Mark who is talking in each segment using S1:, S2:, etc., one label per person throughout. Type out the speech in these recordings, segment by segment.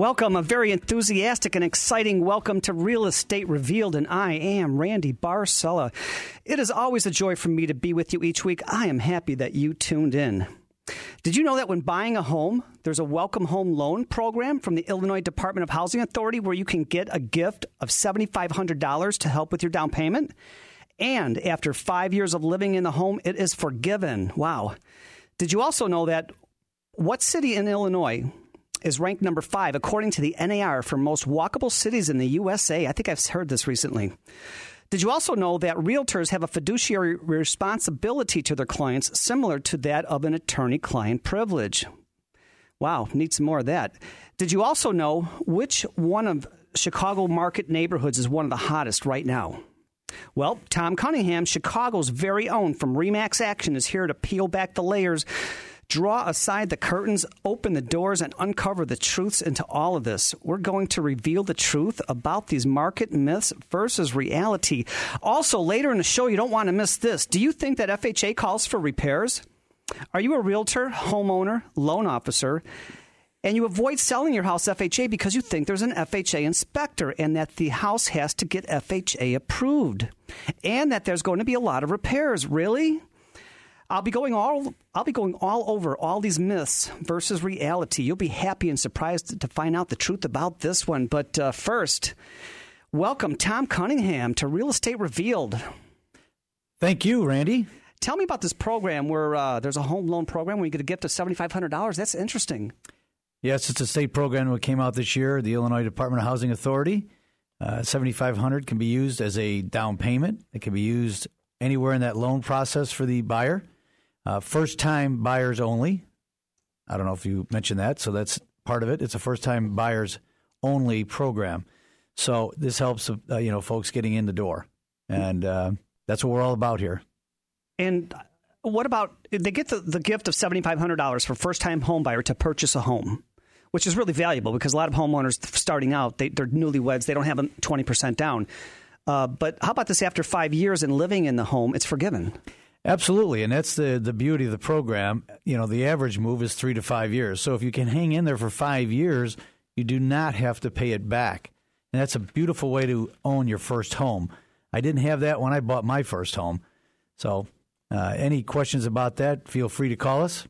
S1: Welcome, a very enthusiastic and exciting welcome to Real Estate Revealed, and I am Randy Barcella. It is always a joy for me to be with you each week. I am happy that you tuned in. Did you know that when buying a home, there's a welcome home loan program from the Illinois Department of Housing Authority where you can get a gift of $7,500 to help with your down payment? And after five years of living in the home, it is forgiven. Wow. Did you also know that what city in Illinois is ranked number five according to the NAR for most walkable cities in the USA? I think I've heard this recently. Did you also know that realtors have a fiduciary responsibility to their clients similar to that of an attorney client privilege? Wow, need some more of that. Did you also know which one of Chicago market neighborhoods is one of the hottest right now? Well, Tom Cunningham, Chicago's very own from Remax Action, is here to peel back the layers draw aside the curtains, open the doors, and uncover the truths into all of this. We're going to reveal the truth about these market myths versus reality. Also, later in the show, you don't want to miss this. Do you think that FHA calls for repairs? Are you a realtor, homeowner, loan officer? and you avoid selling your house FHA because you think there's an FHA inspector and that the house has to get FHA approved and that there's going to be a lot of repairs. Really? I'll be going all I'll be going all over all these myths versus reality. You'll be happy and surprised to find out the truth about this one. But uh, first, welcome Tom Cunningham to Real Estate Revealed.
S2: Thank you, Randy.
S1: Tell me about this program where uh, there's a home loan program where you get a gift of seventy five hundred dollars. That's interesting.
S2: Yes, it's a state program that came out this year. The Illinois Department of Housing Authority. Uh, seventy five hundred can be used as a down payment. It can be used anywhere in that loan process for the buyer. Uh, first time buyers only. I don't know if you mentioned that, so that's part of it. It's a first time buyers only program. So this helps uh, you know folks getting in the door, and uh, that's what we're all about here.
S1: And what about they get the, the gift of seventy five hundred dollars for first time home buyer to purchase a home, which is really valuable because a lot of homeowners starting out they, they're newlyweds they don't have twenty percent down. Uh, but how about this after five years and living in the home, it's forgiven.
S2: Absolutely, and that's the the beauty of the program. You know, the average move is three to five years. So if you can hang in there for five years, you do not have to pay it back, and that's a beautiful way to own your first home. I didn't have that when I bought my first home. So, uh, any questions about that? Feel free to call us.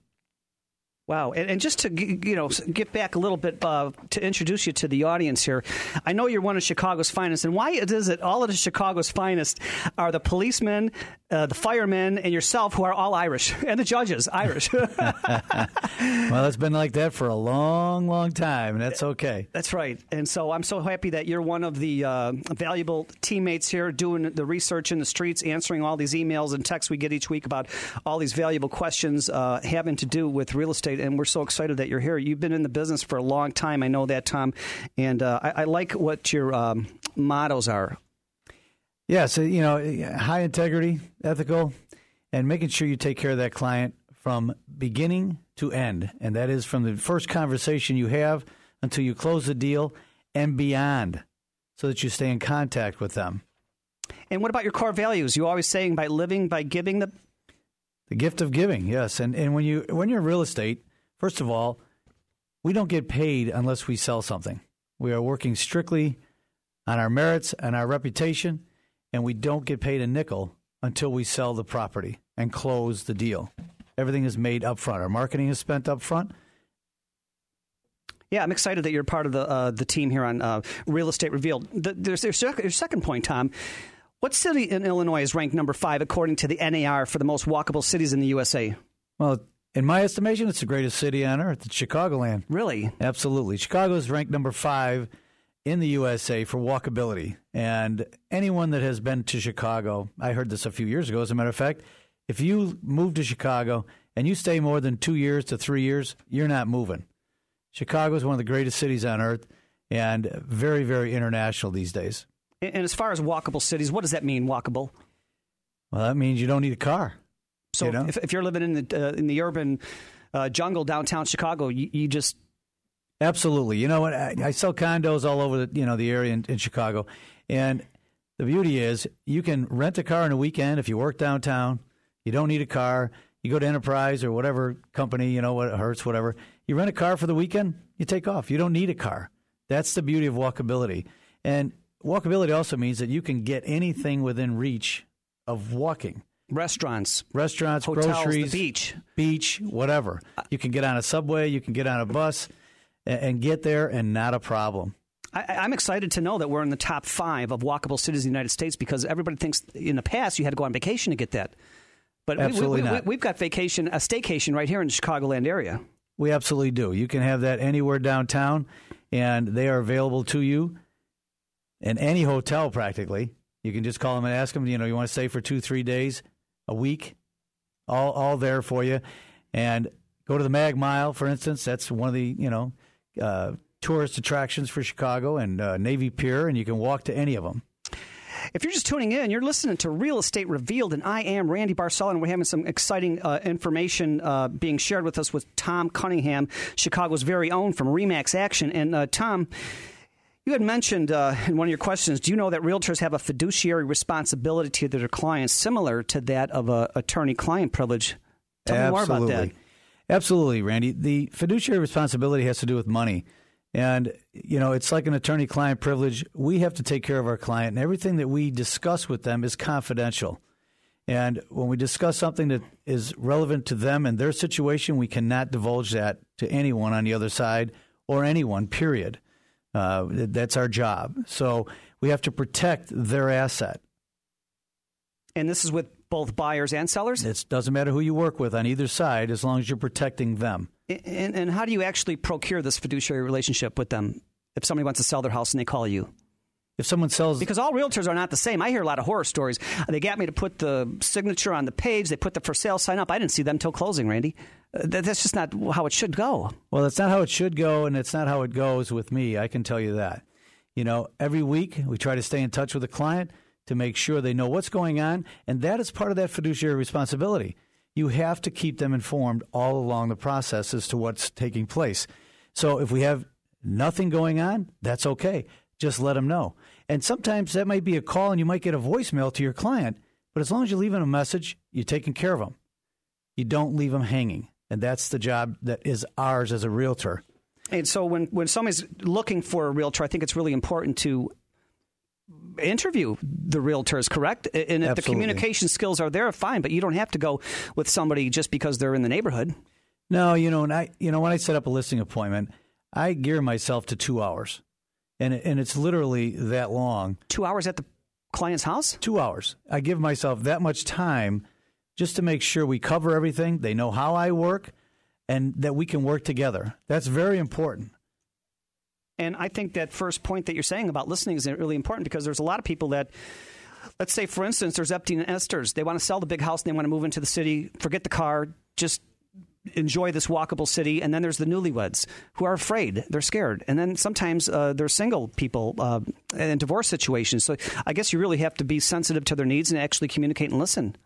S1: Wow, and, and, just to you know get back a little bit uh, to introduce you to the audience here, I know you're one of Chicago's finest, and why is it all of the Chicago's finest are the policemen, uh, the firemen, and yourself, who are all Irish, and the judges Irish. well,
S2: it's been like that for a long, long time, and that's okay.
S1: That's right, and so I'm so happy that you're one of the uh, valuable teammates here, doing the research in the streets, answering all these emails and texts we get each week about all these valuable questions uh, having to do with real estate and we're so excited that you're here. You've been in the business for a long time. I know that, Tom, and uh, I, I, like what your um, mottos are.
S2: Yeah, so you know, high integrity, ethical, and making sure you take care of that client from beginning to end, and that is from the first conversation you have until you close the deal and beyond, so that you stay in contact with them.
S1: And what about your core values? You always saying by living, by giving the
S2: the gift of giving, yes. And and when you when you're in real estate, First of all, we don't get paid unless we sell something. We are working strictly on our merits and our reputation, and we don't get paid a nickel until we sell the property and close the deal. Everything is made up front. Our marketing is spent up front.
S1: Yeah, I'm excited that you're part of the uh, the team here on uh, Real Estate Revealed. The, there's, your second point, Tom. What city in Illinois is ranked number five according to the NAR for the most walkable cities in the USA?
S2: Well, in my estimation, it's the greatest city on earth. It's Chicagoland.
S1: Really?
S2: Absolutely. Chicago is ranked number five in the USA for walkability. And anyone that has been to Chicago, I heard this a few years ago, as a matter of fact, if you move to Chicago and you stay more than two years to three years, you're not moving. Chicago is one of the greatest cities on earth and very, very international these days.
S1: And as far as walkable cities, what does that mean, walkable?
S2: Well, that means you don't need a car.
S1: So
S2: you know?
S1: if, if you're living in the uh, in the urban uh, jungle downtown Chicago, you, you, just
S2: absolutely. You know what? I, I, sell condos all over the you know the area in, in Chicago, and the beauty is you can rent a car on a weekend if you work downtown. You don't need a car. You go to Enterprise or whatever company, you know, what Hertz whatever. You rent a car for the weekend, you take off. You don't need a car. That's the beauty of walkability. And walkability also means that you can get anything within reach of walking.
S1: Restaurants,
S2: restaurants,
S1: hotels,
S2: groceries,
S1: beach,
S2: beach, whatever. You can get on a subway, you can get on a bus, and get there, and not a problem.
S1: I, am excited to know that we're in the top five of walkable cities in the United States because everybody thinks in the past you had to go on vacation to get that. But
S2: absolutely
S1: we, we,
S2: not.
S1: We, have got vacation, a staycation right here in the Chicagoland area.
S2: We absolutely do. You can have that anywhere downtown, and they are available to you in any hotel practically. You can just call them and ask them, you know, you want to stay for two, three days, a week, all, all there for you. And go to the Mag Mile, for instance. That's one of the, you know, uh, tourist attractions for Chicago and uh, Navy Pier, and you can walk to any of them.
S1: If you're just tuning in, you're listening to Real Estate Revealed, and I am Randy Barcella, and we're having some exciting uh, information uh, being shared with us with Tom Cunningham, Chicago's very own from Remax Action. And uh, Tom, you had mentioned uh, in one of your questions, do you know that realtors have a fiduciary responsibility to their clients similar to that of a attorney-client privilege? Tell
S2: Absolutely.
S1: me more about that.
S2: Absolutely, Randy. The fiduciary responsibility has to do with money. And, you know, it's like an attorney client privilege. We have to take care of our client, and everything that we discuss with them is confidential. And when we discuss something that is relevant to them and their situation, we cannot divulge that to anyone on the other side or anyone, period. Uh, that's our job. So we have to protect their asset.
S1: And this is with both buyers and sellers?
S2: It doesn't matter who you work with on either side as long as you're protecting them.
S1: And, and how do you actually procure this fiduciary relationship with them if somebody wants to sell their house and they call you?
S2: If someone sells.
S1: Because all realtors are not the same. I hear a lot of horror stories. They got me to put the signature on the page, they put the for sale sign up. I didn't see them until closing, Randy. Uh, that's just not how it should go.
S2: Well, that's not how it should go, and it's not how it goes with me. I can tell you that. You know, every week we try to stay in touch with the client to make sure they know what's going on, and that is part of that fiduciary responsibility you have to keep them informed all along the process as to what's taking place. So if we have nothing going on, that's okay. Just let them know. And sometimes that might be a call and you might get a voicemail to your client, but as long as you leave them a message, you're taking care of them. You don't leave them hanging. And that's the job that is ours as a realtor.
S1: And so when, when somebody's looking for a realtor, I think it's really important to interview the realtors, correct? And if
S2: Absolutely.
S1: the communication skills are there, fine. But you don't have to go with somebody just because they're in the neighborhood.
S2: No, you know, and I, you know, when I set up a listing appointment, I gear myself to two hours, and and it's literally that long.
S1: Two hours at the client's house.
S2: Two hours. I give myself that much time just to make sure we cover everything. They know how I work, and that we can work together. That's very important.
S1: And I think that first point that you're saying about listening is really important because there's a lot of people that, let's say, for instance, there's Epstein and Esther's. They want to sell the big house and they want to move into the city, forget the car, just enjoy this walkable city. And then there's the newlyweds who are afraid, they're scared. And then sometimes uh, there's single people uh, in divorce situations. So I guess you really have to be sensitive to their needs and actually communicate and listen.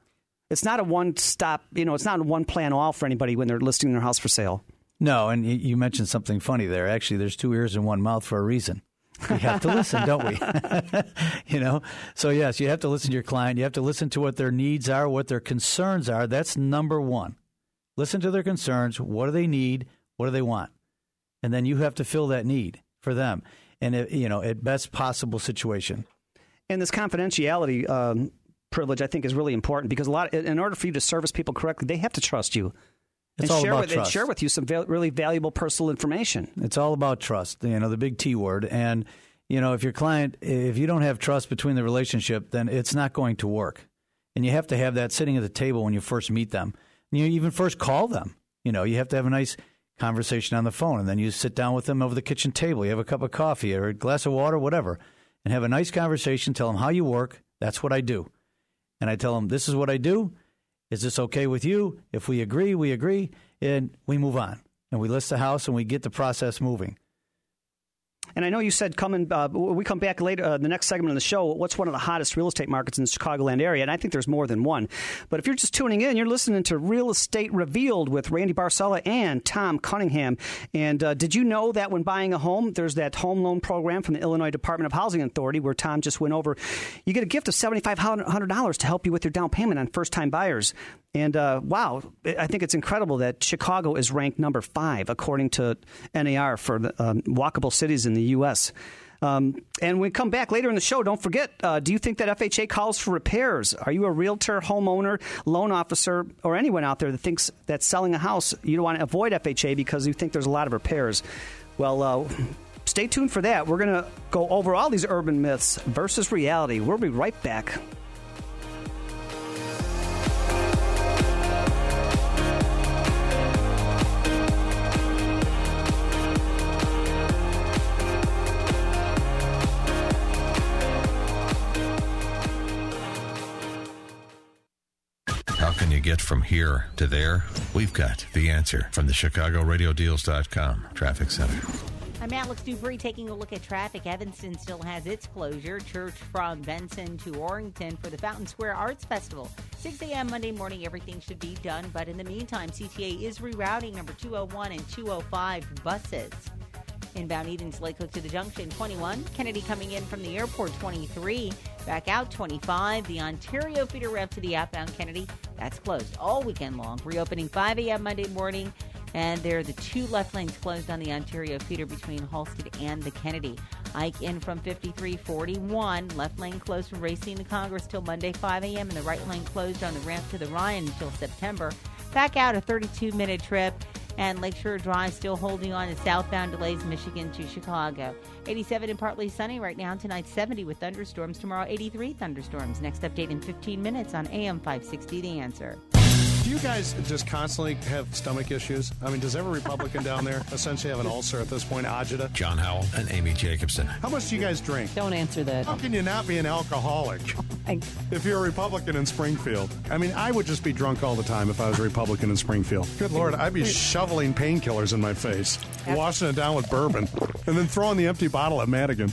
S1: It's not a one stop, you know, it's not a one plan all for anybody when they're listing their house for sale.
S2: No, and you mentioned something funny there. Actually, there's two ears and one mouth for a reason. We have to listen, don't we? you know? So, yes, you have to listen to your client. You have to listen to what their needs are, what their concerns are. That's number one. Listen to their concerns. What do they need? What do they want? And then you have to fill that need for them and, it, you know, at best possible situation.
S1: And this confidentiality um, privilege, I think, is really important because a lot, in order for you to service people correctly, they have to trust you.
S2: It's
S1: and
S2: all
S1: share
S2: about
S1: with,
S2: trust.
S1: And share with you some va- really valuable personal information.
S2: It's all about trust, you know, the big T word. And, you know, if your client, if you don't have trust between the relationship, then it's not going to work. And you have to have that sitting at the table when you first meet them. And you even first call them. You know, you have to have a nice conversation on the phone. And then you sit down with them over the kitchen table. You have a cup of coffee or a glass of water, whatever, and have a nice conversation. Tell them how you work. That's what I do. And I tell them, this is what I do. Is this okay with you? If we agree, we agree, and we move on. And we list the house and we get the process moving.
S1: And I know you said coming, uh, we come back later, uh, the next segment of the show, what's one of the hottest real estate markets in the Chicagoland area? And I think there's more than one. But if you're just tuning in, you're listening to Real Estate Revealed with Randy Barcella and Tom Cunningham. And uh, did you know that when buying a home, there's that home loan program from the Illinois Department of Housing Authority where Tom just went over? You get a gift of $7,500 to help you with your down payment on first time buyers. And uh, wow, I think it's incredible that Chicago is ranked number five according to NAR for the um, walkable cities in the U.S. Um, and when we come back later in the show, don't forget uh, do you think that FHA calls for repairs? Are you a realtor, homeowner, loan officer, or anyone out there that thinks that selling a house, you don't want to avoid FHA because you think there's a lot of repairs? Well, uh, stay tuned for that. We're going to go over all these urban myths versus reality. We'll be right back.
S3: Get from here to there? We've got the answer from the ChicagoRadioDeals.com Traffic Center.
S4: I'm Alex Dupree taking a look at traffic. Evanston still has its closure. Church from Benson to Orrington for the Fountain Square Arts Festival. 6 a.m. Monday morning, everything should be done. But in the meantime, CTA is rerouting number 201 and 205 buses. Inbound Edens Lake Cook to the junction 21. Kennedy coming in from the airport 23. Back out 25. The Ontario feeder rev to the outbound Kennedy. That's closed all weekend long. Reopening 5 a.m. Monday morning. And there are the two left lanes closed on the Ontario feeder between Halsted and the Kennedy. Ike in from 5341. Left lane closed from Racine to Congress till Monday 5 a.m. And the right lane closed on the ramp to the Ryan until September. Back out a 32 minute trip and Lakeshore Drive still holding on to southbound delays Michigan to Chicago. 87 and partly sunny right now. Tonight 70 with thunderstorms. Tomorrow 83 thunderstorms. Next update in 15 minutes on AM 560 The Answer.
S5: Do you guys just constantly have stomach issues? I mean, does every Republican down there essentially have an ulcer at this point, agita?
S3: John Howell and Amy Jacobson.
S5: How much do you guys drink?
S6: Don't answer that.
S5: How can you not be an alcoholic
S6: I,
S5: if you're a Republican in Springfield? I mean, I would just be drunk all the time if I was a Republican in Springfield. Good Lord, I'd be shoveling painkillers in my face, washing it down with bourbon, and then throwing the empty bottle at Madigan.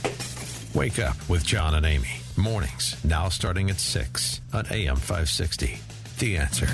S3: Wake up with John and Amy. Mornings, now starting at 6 on AM 560. The answer.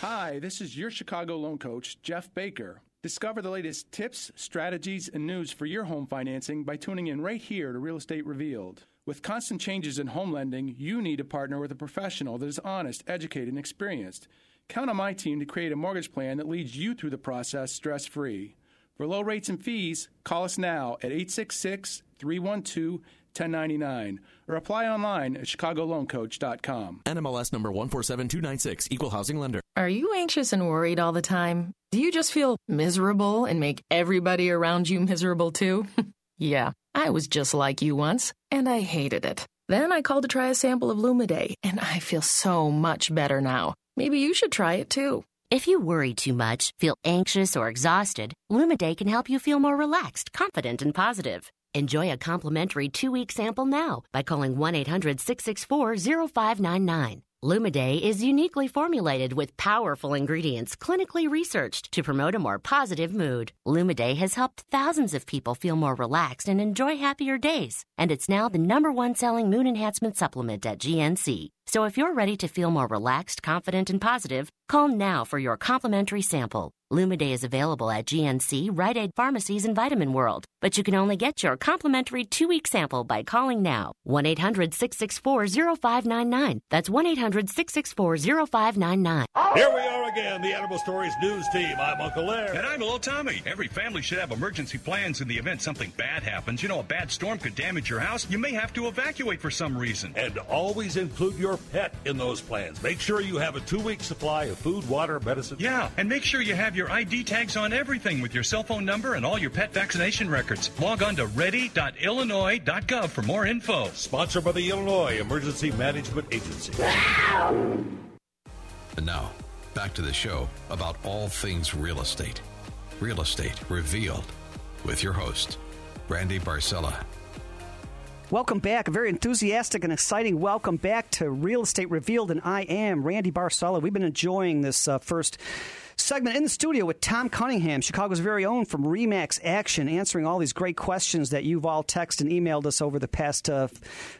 S7: Hi, this is your Chicago loan coach, Jeff Baker. Discover the latest tips, strategies, and news for your home financing by tuning in right here to Real Estate Revealed. With constant changes in home lending, you need to partner with a professional that is honest, educated, and experienced. Count on my team to create a mortgage plan that leads you through the process stress free. For low rates and fees, call us now at 866 312 1099 or apply online at chicagoloancoach.com.
S8: NMLS number 147296, Equal Housing Lender.
S6: are you anxious and worried all the time? Do you just feel miserable and make everybody around you miserable too? yeah, I was just like you once, and I hated it. Then I called to try a sample of Lumiday, and I feel so much better now. Maybe you should try it too.
S9: If you worry too much, feel anxious or exhausted, Lumiday can help you feel more relaxed, confident, and positive. Enjoy a complimentary two-week sample now by calling 1-800-664-0599. Lumiday is uniquely formulated with powerful ingredients clinically researched to promote a more positive mood. Lumiday has helped thousands of people feel more relaxed and enjoy happier days, and it's now the number one selling mood enhancement supplement at GNC. So if you're ready to feel more relaxed, confident, and positive, call now for your complimentary sample. Lumiday is available at GNC, Rite Aid pharmacies, and Vitamin World, but you can only get your complimentary two-week sample by calling now. 1-800-664-0599. That's 1-800-664-0599.
S10: Here we are again, the Animal Stories news team. I'm Uncle Larry.
S11: And I'm Little Tommy. Every family should have emergency plans in the event something bad happens. You know, a bad storm could damage your house. You may have to evacuate for some reason.
S10: And always include your pet in those plans. Make sure you have a two-week supply of food, water, medicine.
S11: Yeah, and make sure you have your ID tags on everything with your cell phone number and all your pet vaccination records. Log on to ready.illinois.gov for more info.
S10: Sponsored by the Illinois Emergency Management Agency.
S3: And now, back to the show about all things real estate. Real Estate Revealed with your host, Randy Barcella.
S1: Welcome back. A very enthusiastic and exciting welcome back to Real Estate Revealed, and I am Randy Barcella. We've been enjoying this uh, first segment in the studio with Tom Cunningham, Chicago's very own from Remax Action, answering all these great questions that you've all texted and emailed us over the past uh,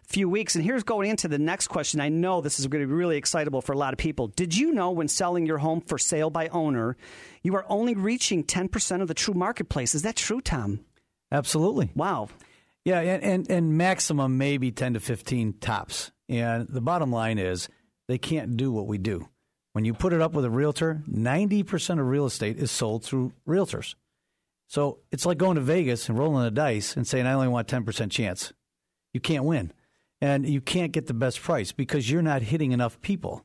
S1: few weeks. And here's going into the next question. I know this is going to be really excitable for a lot of people. Did you know when selling your home for sale by owner, you are only reaching 10% of the true marketplace? Is that true, Tom?
S2: Absolutely.
S1: Wow.
S2: Yeah, and, and, and maximum maybe 10 to 15 tops. And the bottom line is they can't do what we do. When you put it up with a realtor, 90% of real estate is sold through realtors. So it's like going to Vegas and rolling the dice and saying, I only want 10% chance. You can't win. And you can't get the best price because you're not hitting enough people.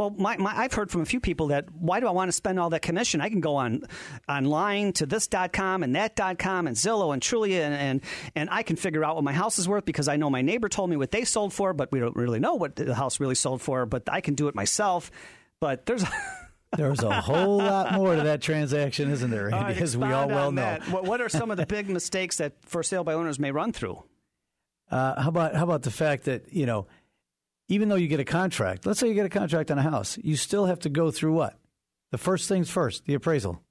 S1: Well, my, my, I've heard from a few people that why do I want to spend all that commission? I can go on online to this.com and that.com and Zillow and Trulia and, and, and I can figure out what my house is worth because I know my neighbor told me what they sold for, but we don't really know what the house really sold for. But I can do it myself. But there's
S2: There's a whole lot more to that transaction, isn't there, Randy?
S1: right,
S2: as we all well know.
S1: What, what are some of the big mistakes that for sale by owners may run through?
S2: Uh, how about how about the fact that you know even though you get a contract, let's say you get a contract on a house, you still have to go through what? The first things first, the appraisal.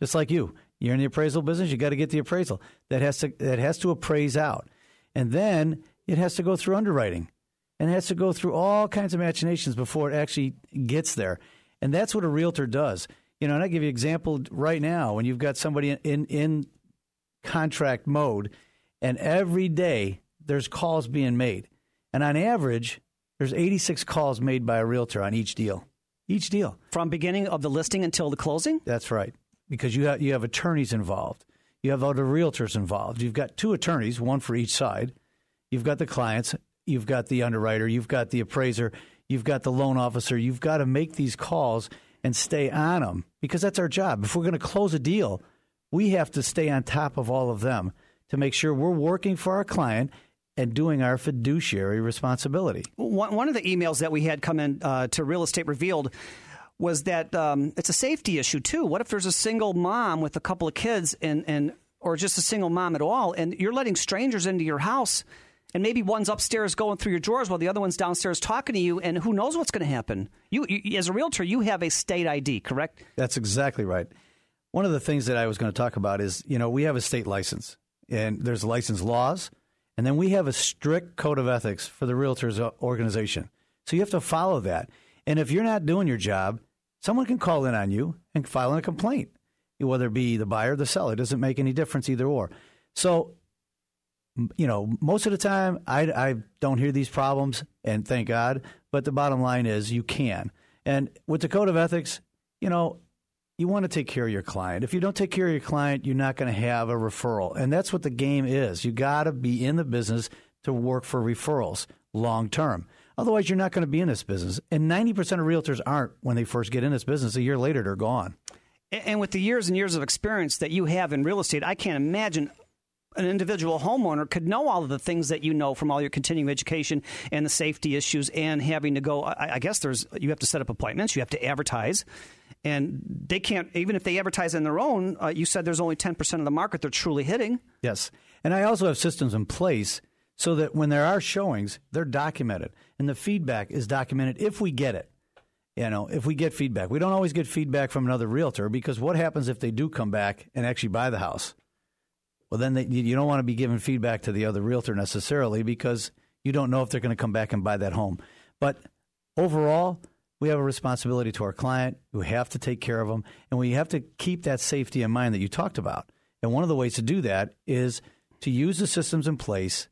S2: Just like you, you're in the appraisal business, you got to get the appraisal. That has to that has to appraise out. And then it has to go through underwriting. And it has to go through all kinds of machinations before it actually gets there. And that's what a realtor does. You know, and I give you an example right now when you've got somebody in in contract mode and every day there's calls being made. And on average, there's 86 calls made by a realtor on each deal. Each deal.
S1: From beginning of the listing until the closing?
S2: That's right. Because you have, you have attorneys involved. You have other realtors involved. You've got two attorneys, one for each side. You've got the clients, you've got the underwriter, you've got the appraiser, you've got the loan officer. You've got to make these calls and stay on them because that's our job. If we're going to close a deal, we have to stay on top of all of them to make sure we're working for our client and doing our fiduciary responsibility.
S1: One, of the emails that we had come in uh, to Real Estate Revealed was that um, it's a safety issue too. What if there's a single mom with a couple of kids and, and or just a single mom at all, and you're letting strangers into your house, and maybe one's upstairs going through your drawers while the other one's downstairs talking to you, and who knows what's going to happen? You, you, as a realtor, you have a state ID, correct?
S2: That's exactly right. One of the things that I was going to talk about is, you know, we have a state license, and there's license laws and then we have a strict code of ethics for the realtors organization. So you have to follow that. And if you're not doing your job, someone can call in on you and file a complaint, whether it be the buyer or the seller. It doesn't make any difference either or. So, you know, most of the time I, I don't hear these problems, and thank God. But the bottom line is you can. And with the code of ethics, you know, you want to take care of your client. If you don't take care of your client, you're not going to have a referral. And that's what the game is. You got to be in the business to work for referrals long term. Otherwise, you're not going to be in this business. And 90% of realtors aren't when they first get in this business. A year later, they're gone.
S1: And with the years and years of experience that you have in real estate, I can't imagine an individual homeowner could know all of the things that you know from all your continuing education and the safety issues and having to go. I, guess there's you have to set up appointments, you have to advertise, and they can't even if they advertise on their own. Uh, you said there's only ten percent of the market they're truly hitting.
S2: Yes, and I also have systems in place so that when there are showings, they're documented and the feedback is documented if we get it. You know, if we get feedback, we don't always get feedback from another realtor because what happens if they do come back and actually buy the house? Well, then they, you don't want to be giving feedback to the other realtor necessarily because you don't know if they're going to come back and buy that home. But overall, we have a responsibility to our client. We have to take care of them, and we have to keep that safety in mind that you talked about. And one of the ways to do that is to use the systems in place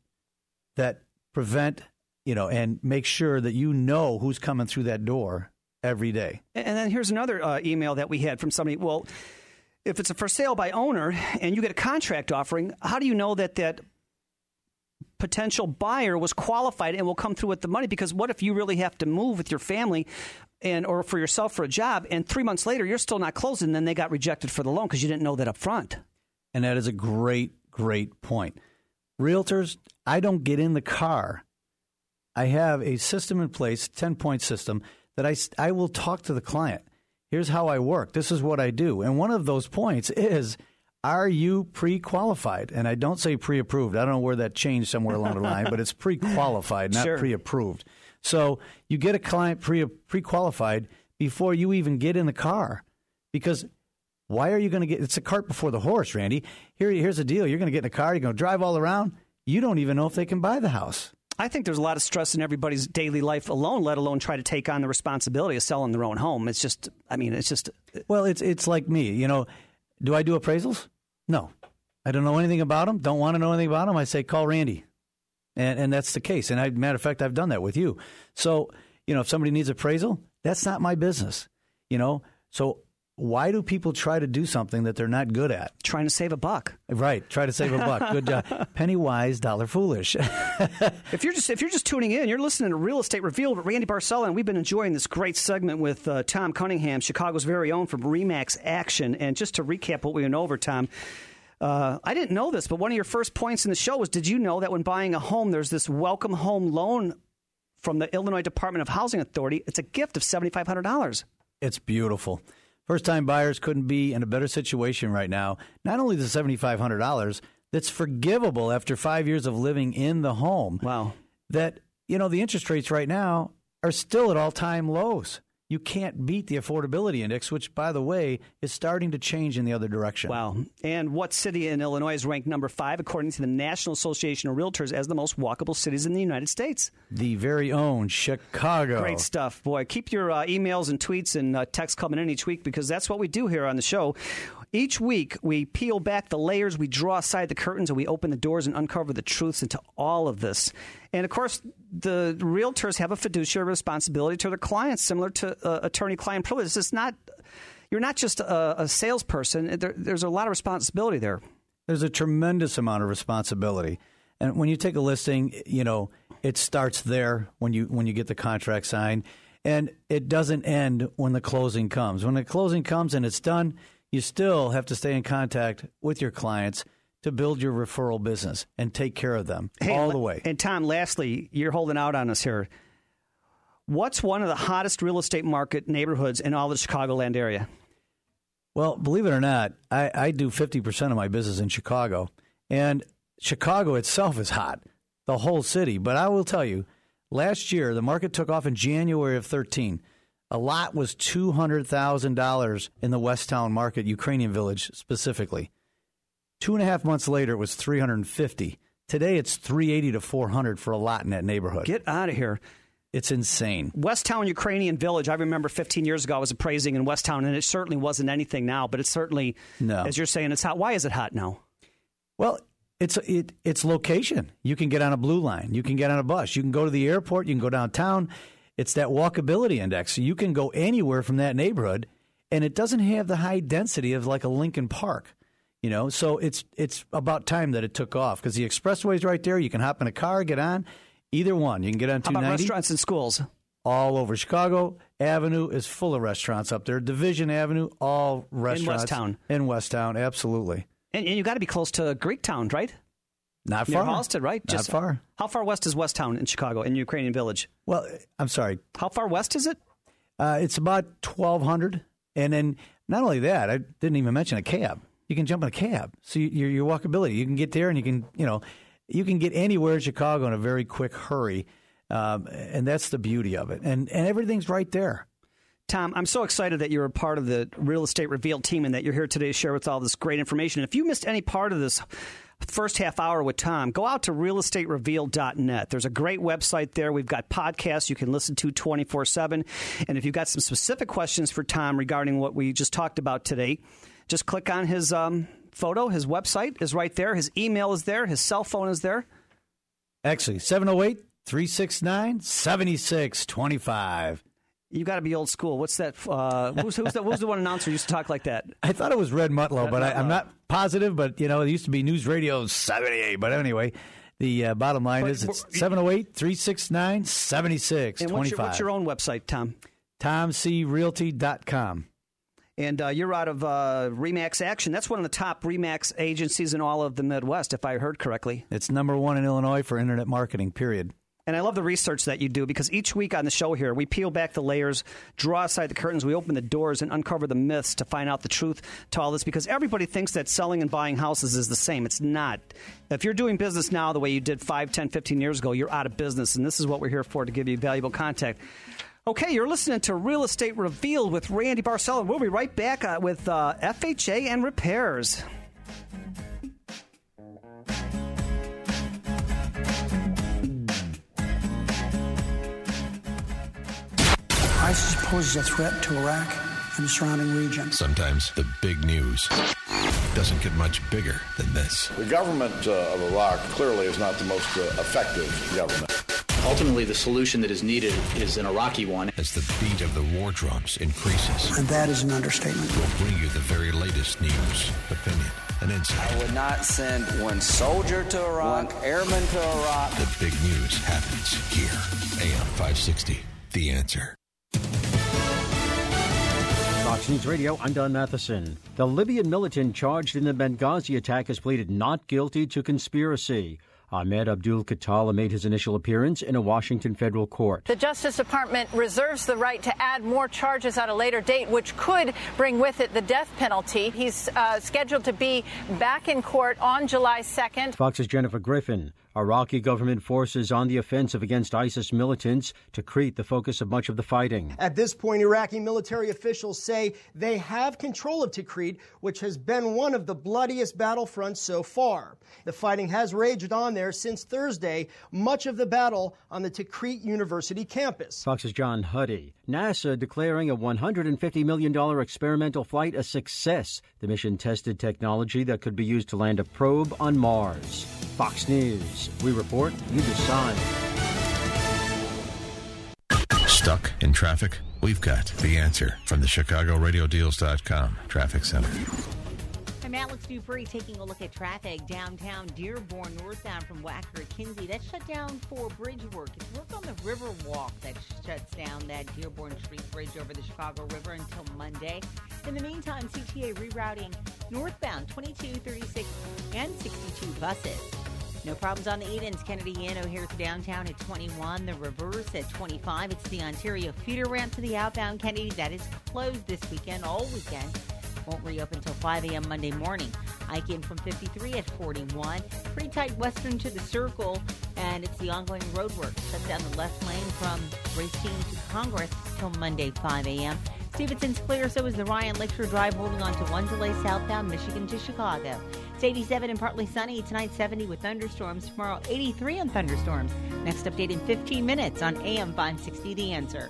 S2: that prevent, you know, and make sure that you know who's coming through that door every day.
S1: And then here's another uh, email that we had from somebody. Well, if it's a for sale by owner and you get a contract offering, how do you know that that potential buyer was qualified and will come through with the money because what if you really have to move with your family and or for yourself for a job and 3 months later you're still not closing then they got rejected for the loan because you didn't know that up front.
S2: And that is a great great point. Realtors, I don't get in the car. I have a system in place, 10-point system that I I will talk to the client. Here's how I work. This is what I do. And one of those points is are you pre qualified? And I don't say pre approved. I don't know where that changed somewhere along the line, but it's pre qualified, not
S1: Sure.
S2: pre approved. So you get a client pre qualified before you even get in the car. Because why are you going to get it's a cart before the horse, Randy? Here, here's the deal you're going to get in a car, you're going to drive all around. You don't even know if they can buy the house.
S1: I think there's a lot of stress in everybody's daily life alone, let alone try to take on the responsibility of selling their own home. It's just, I mean, it's just,
S2: Well, it's it's like me. You know, do I do appraisals? No, I don't know anything about them. Don't want to know anything about them. I say call Randy, and and that's the case. And I, matter of fact, I've done that with you. So you know, if somebody needs appraisal, that's not my business. You know, so why do people try to do something that they're not good at?
S1: trying to save a buck.
S2: Right, try to save a buck. Good job. Penny wise, dollar foolish.
S1: If you're just if you're just tuning in, you're listening to Real Estate Revealed with Randy Barcella, and we've been enjoying this great segment with uh, Tom Cunningham, Chicago's very own from Remax Action. And just to recap what we went over, Tom, uh, I didn't know this, but one of your first points in the show was: Did you know that when buying a home, there's this welcome home loan from the Illinois Department of Housing Authority? It's a gift of seventy five hundred dollars.
S2: It's beautiful. First time buyers couldn't be in a better situation right now. Not only the $7,500 that's forgivable after five years of living in the home.
S1: Wow.
S2: That, you know, the interest rates right now are still at all time lows. You can't beat the affordability index, which, by the way, is starting to change in the other direction.
S1: Wow. And what city in Illinois is ranked number five, according to the National Association of Realtors, as the most walkable cities in the United States?
S2: The very own Chicago.
S1: Great stuff, boy. Keep your uh, emails and tweets and uh, texts coming in each week because that's what we do here on the show. Each week, we peel back the layers, we draw aside the curtains, and we open the doors and uncover the truths into all of this. And of course, the realtors have a fiduciary responsibility to their clients, similar to uh, attorney-client privilege. It's not you're not just a, a salesperson. There, there's a lot of responsibility there.
S2: There's a tremendous amount of responsibility. And when you take a listing, you know, it starts there when you when you get the contract signed and it doesn't end when the closing comes. When the closing comes and it's done, you still have to stay in contact with your clients to build your referral business and take care of them hey, all the way.
S1: And Tom, lastly, you're holding out on us here. What's one of the hottest real estate market neighborhoods in all the Chicagoland area?
S2: Well, believe it or not, I, I do 50% of my business in Chicago. And Chicago itself is hot, the whole city. But I will tell you, last year, the market took off in January of 13. A lot was $200,000 in the West Town market, Ukrainian village specifically. Two and a half months later, it was 350. Today, it's 380 to 400 for a lot in that neighborhood.
S1: Get out of here.
S2: It's insane.
S1: Westtown Ukrainian Village, I remember 15 years ago I was appraising in Westtown, and it certainly wasn't anything now, but it's certainly,
S2: No.
S1: as you're saying, it's hot. Why is it hot now?
S2: Well, it's it, it's location. You can get on a blue line. You can get on a bus. You can go to the airport. You can go downtown. It's that walkability index. So you can go anywhere from that neighborhood, and it doesn't have the high density of like a Lincoln Park. You know, so it's it's about time that it took off because the expressway's right there. You can hop in a car, get on. Either one. You can get on
S1: How about restaurants and schools?
S2: All over Chicago Avenue is full of restaurants up there. Division Avenue, all restaurants In
S1: Westtown.
S2: In Westtown, absolutely.
S1: And, and you got to be close to Greektown, right?
S2: Not
S1: Near
S2: far.
S1: Halsted, right?
S2: Not far.
S1: How far west is Westtown in Chicago, in Ukrainian Village?
S2: Well, I'm sorry.
S1: How far west is it?
S2: Uh, it's about 1,200. And then not only that, I didn't even mention a cab. You can jump in a cab. So you, your, your walkability, you can get there and you can, you know, you can get anywhere in Chicago in a very quick hurry. Um, and that's the beauty of it. And, and everything's right there.
S1: Tom, I'm so excited that you're a part of the Real Estate Revealed team and that you're here today to share with all this great information. If you missed any part of this first half hour with Tom, go out to realestaterevealed.net. There's a great website there. We've got podcasts you can listen to 24 7. And if you've got some specific questions for Tom regarding what we just talked about today, just click on his um, photo. His website is right there. His email is there. His cell phone is there.
S2: Actually, 708 369 7625.
S1: You got to be old school. What's that? Uh, who's, who's, the, who's the one announcer who used to talk like that?
S2: I thought it was Red Mottlow,
S1: Red
S2: but I, I'm not positive. But, you know, it used to be News Radio 78. But anyway, the uh, bottom line
S1: But-
S2: is it's
S1: but-
S2: 708 369
S1: what's your,
S2: 7625.
S1: what's your own website, Tom?
S2: TomCRealty.com.
S1: And uh, you're out of uh, Remax Action. That's one of the top Remax agencies in all of the Midwest, if I heard correctly.
S2: It's number one in Illinois for internet marketing, period.
S1: And I love the research that you do because each week on the show here, we peel back the layers, draw aside the curtains, we open the doors, and uncover the myths to find out the truth to all this because everybody thinks that selling and buying houses is the same. It's not. If you're doing business now the way you did 5, 10, 15 years ago, you're out of business. And this is what we're here for to give you valuable contact. Okay, you're listening to Real Estate Revealed with Randy Barcella. We'll be right back uh, with uh, FHA and repairs.
S12: ISIS poses a threat to Iraq and the surrounding region.
S3: Sometimes the big news doesn't get much bigger than this.
S13: The government uh, of Iraq clearly is not the most uh, effective government.
S14: Ultimately, the solution that is needed is an Iraqi one.
S3: As the beat of the war drums increases,
S12: And that is an understatement.
S3: we'll bring you the very latest news, opinion, and insight.
S15: I would not send one soldier to Iraq, one airman to Iraq.
S3: The big news happens here. AM 560, The Answer.
S16: Fox News Radio, I'm Don Matheson. The Libyan militant charged in the Benghazi attack has pleaded not guilty to conspiracy. Ahmed Abu Khattala made his initial appearance in a Washington federal court.
S17: The Justice Department reserves the right to add more charges at a later date, which could bring with it the death penalty. He's uh, scheduled to be back in court on July 2nd.
S16: Fox's Jennifer Griffin. Iraqi government forces on the offensive against ISIS militants Tikrit, the focus of much of the fighting.
S18: At this point, Iraqi military officials say they have control of Tikrit, which has been one of the bloodiest battlefronts so far. The fighting has raged on there since Thursday, much of the battle on the Tikrit University campus.
S16: Fox's John Huddy. NASA declaring a $150 million experimental flight a success. The mission tested technology that could be used to land a probe on Mars. Fox News. We report, you decide.
S3: Stuck in traffic? We've got the answer from the ChicagoRadioDeals.com Traffic Center.
S4: I'm Alex Dupree taking a look at traffic downtown Dearborn, northbound from Wacker Kinzie. That's shut down for bridge work. It's work on the River Walk that shuts down that Dearborn Street Bridge over the Chicago River until Monday. In the meantime, CTA rerouting northbound 22, 36, and 62 buses. No problems on the Edens. Kennedy Inn O'Hare to downtown at 21. The reverse at 25. It's the Ontario feeder ramp to the outbound Kennedy that is closed this weekend, all weekend. Won't reopen until 5 a.m. Monday morning. Ike in from 53 at 41. Pretty tight western to the circle, and it's the ongoing road work. Shut down the left lane from Racine to Congress till Monday 5 a.m. Stevenson's clear, so is the Ryan Lakeshore Drive holding on to one delay southbound Michigan to Chicago. It's 87 and partly sunny. Tonight 70 with thunderstorms. Tomorrow 83 and thunderstorms. Next update in 15 minutes on AM 560 The Answer.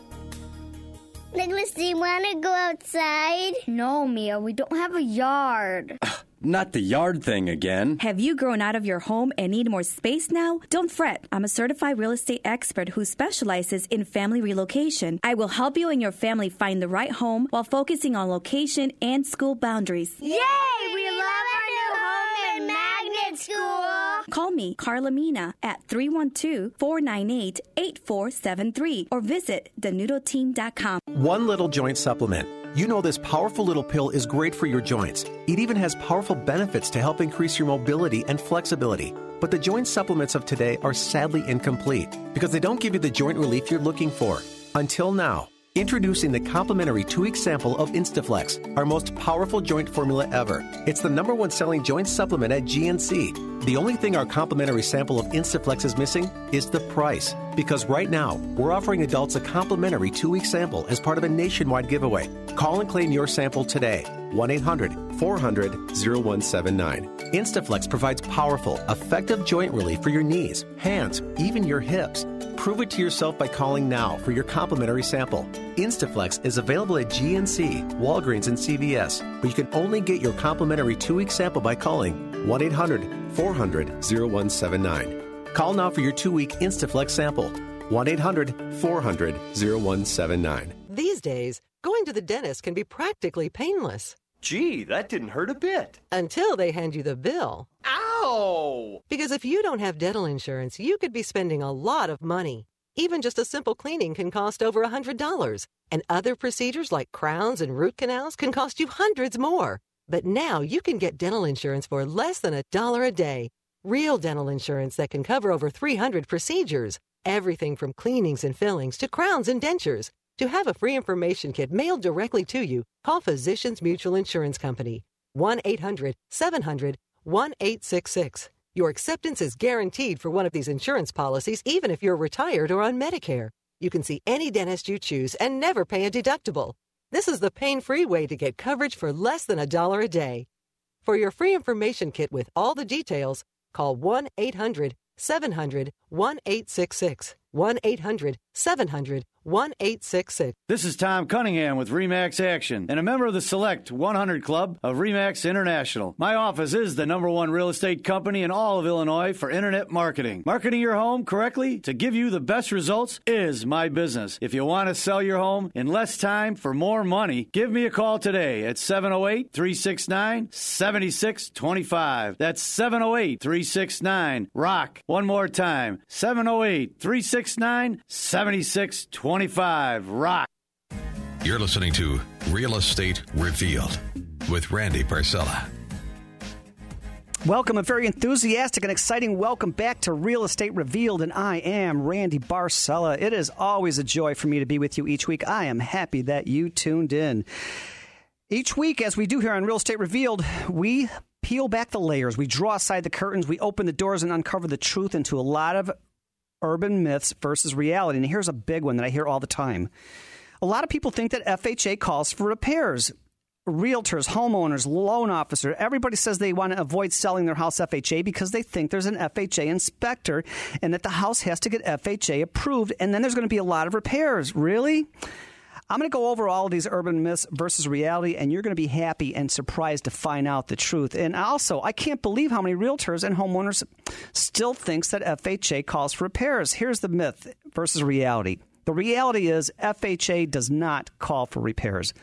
S19: Nicholas, do you want to go outside?
S20: No, Mia, we don't have a yard.
S21: Not the yard thing again.
S20: Have you grown out of your home and need more space now? Don't fret. I'm a certified real estate expert who specializes in family relocation. I will help you and your family find the right home while focusing on location and school boundaries.
S19: Yay! We love our new home in Magnet School.
S20: Call me, Carla Mina, at 312-498-8473 or visit thenoodleteam.com.
S22: One little joint supplement. You know this powerful little pill is great for your joints. It even has powerful benefits to help increase your mobility and flexibility. But the joint supplements of today are sadly incomplete because they don't give you the joint relief you're looking for. Until now. Introducing the complimentary two week sample of Instaflex, our most powerful joint formula ever. It's the number one selling joint supplement at GNC. The only thing our complimentary sample of Instaflex is missing is the price. Because right now, we're offering adults a complimentary two week sample as part of a nationwide giveaway. Call and claim your sample today. 1 800 400 0179. Instaflex provides powerful, effective joint relief for your knees, hands, even your hips. Prove it to yourself by calling now for your complimentary sample. Instaflex is available at GNC, Walgreens, and CVS, but you can only get your complimentary two week sample by calling 1 800 400 0179. Call now for your two week Instaflex sample 1 800 400 0179.
S23: These days, going to the dentist can be practically painless.
S24: Gee, that didn't hurt a bit.
S23: Until they hand you the bill.
S24: Ow!
S23: Because if you don't have dental insurance, you could be spending a lot of money. Even just a simple cleaning can cost over a $100. And other procedures like crowns and root canals can cost you hundreds more. But now you can get dental insurance for less than a dollar a day. Real dental insurance that can cover over 300 procedures. everything from cleanings and fillings to crowns and dentures. To have a free information kit mailed directly to you, call Physicians Mutual Insurance Company 1 800 700 1866. Your acceptance is guaranteed for one of these insurance policies, even if you're retired or on Medicare. You can see any dentist you choose and never pay a deductible. This is the pain free way to get coverage for less than a dollar a day. For your free information kit with all the details, call 1 800 700 1866. 1 800 700 1866.
S2: This is Tom Cunningham with REMAX Action and a member of the Select 100 Club of REMAX International. My office is the number one real estate company in all of Illinois for internet marketing. Marketing your home correctly to give you the best results is my business. If you want to sell your home in less time for more money, give me a call today at 708 369 7625. That's 708 369 ROCK. One more time 708 369 7625. Rock.
S3: You're listening to Real Estate Revealed with Randy Barcella.
S1: Welcome, a very enthusiastic and exciting welcome back to Real Estate Revealed, and I am Randy Barcella. It is always a joy for me to be with you each week. I am happy that you tuned in. Each week, as we do here on Real Estate Revealed, we peel back the layers, we draw aside the curtains, we open the doors and uncover the truth into a lot of urban myths versus reality. And here's a big one that I hear all the time. A lot of people think that FHA calls for repairs. Realtors, homeowners, loan officer, everybody says they want to avoid selling their house FHA because they think there's an FHA inspector and that the house has to get FHA approved and then there's going to be a lot of repairs. Really? I'm going to go over all of these urban myths versus reality, and you're going to be happy and surprised to find out the truth. And also, I can't believe how many realtors and homeowners still thinks that FHA calls for repairs. Here's the myth versus reality. The reality is FHA does not call for repairs.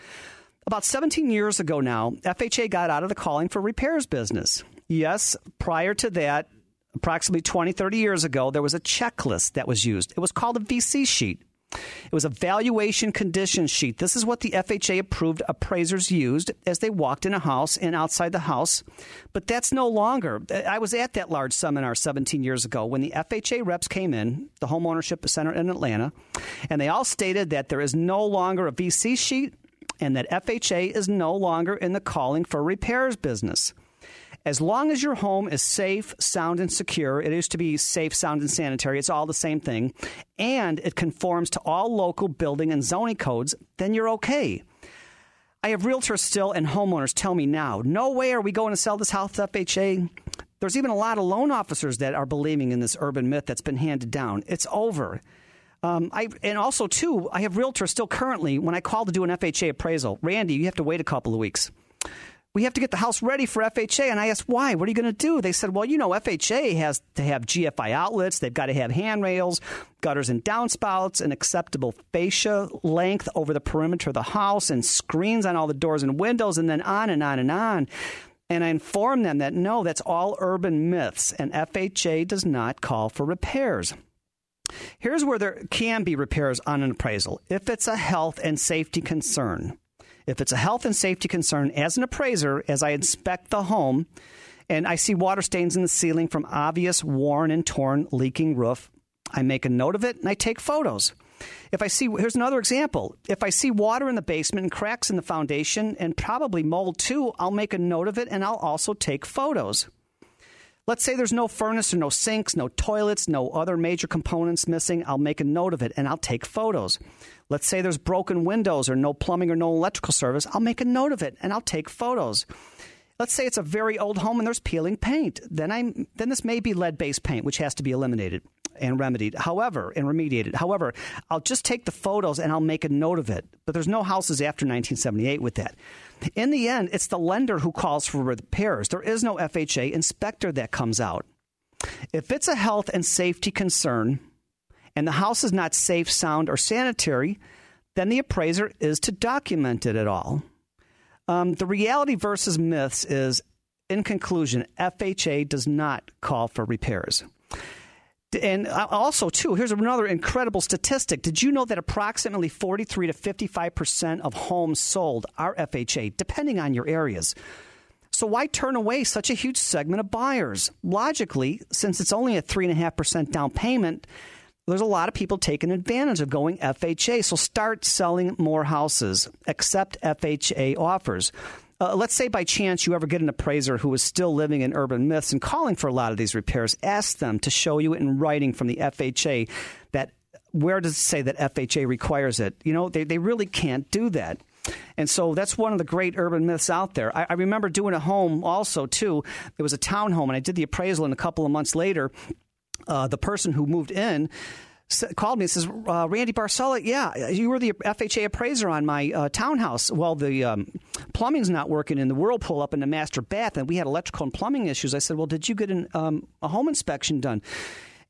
S1: About 17 years ago now, FHA got out of the calling for repairs business. Yes, prior to that, approximately 20, 30 years ago, there was a checklist that was used. It was called a VC sheet. It was a valuation condition sheet. This is what the FHA approved appraisers used as they walked in a house and outside the house. But that's no longer. I was at that large seminar 17 years ago when the FHA reps came in, the Home Ownership Center in Atlanta, and they all stated that there is no longer a VC sheet and that FHA is no longer in the calling for repairs business. As long as your home is safe, sound, and secure, it is to be safe, sound, and sanitary. It's all the same thing. And it conforms to all local building and zoning codes, then you're okay. I have realtors still and homeowners tell me now, no way are we going to sell this house to FHA. There's even a lot of loan officers that are believing in this urban myth that's been handed down. It's over. Um, I, and also, too, I have realtors still currently, when I call to do an FHA appraisal, Randy, you have to wait a couple of weeks we have to get the house ready for FHA. And I asked, why? What are you going to do? They said, well, you know, FHA has to have GFI outlets. They've got to have handrails, gutters and downspouts, an acceptable fascia length over the perimeter of the house, and screens on all the doors and windows, and then on and on and on. And I informed them that no, that's all urban myths, and FHA does not call for repairs. Here's where there can be repairs on an appraisal if it's a health and safety concern. If it's a health and safety concern, as an appraiser, as I inspect the home and I see water stains in the ceiling from obvious worn and torn leaking roof, I make a note of it and I take photos. If I see, here's another example. If I see water in the basement and cracks in the foundation and probably mold too, I'll make a note of it and I'll also take photos. Let's say there's no furnace or no sinks, no toilets, no other major components missing. I'll make a note of it and I'll take photos. Let's say there's broken windows or no plumbing or no electrical service. I'll make a note of it and I'll take photos. Let's say it's a very old home and there's peeling paint. Then I then this may be lead-based paint which has to be eliminated and remedied. However, and remediated. However, I'll just take the photos and I'll make a note of it. But there's no houses after 1978 with that. In the end, it's the lender who calls for repairs. There is no FHA inspector that comes out. If it's a health and safety concern, and the house is not safe, sound, or sanitary, then the appraiser is to document it at all. Um, the reality versus myths is, in conclusion, FHA does not call for repairs. And uh, also, too, here's another incredible statistic. Did you know that approximately 43 to 55% of homes sold are FHA, depending on your areas? So, why turn away such a huge segment of buyers? Logically, since it's only a 3.5% down payment, there's a lot of people taking advantage of going FHA. So start selling more houses. Accept FHA offers. Uh, let's say by chance you ever get an appraiser who is still living in urban myths and calling for a lot of these repairs. Ask them to show you in writing from the FHA that where does it say that FHA requires it? You know, they, they really can't do that. And so that's one of the great urban myths out there. I, I remember doing a home also, too. It was a townhome, and I did the appraisal, and a couple of months later, uh, the person who moved in called me and says, uh, Randy Barcella, yeah, you were the FHA appraiser on my uh, townhouse. Well, the um, plumbing's not working in the whirlpool up in the master bath, and we had electrical and plumbing issues. I said, well, did you get an, um, a home inspection done?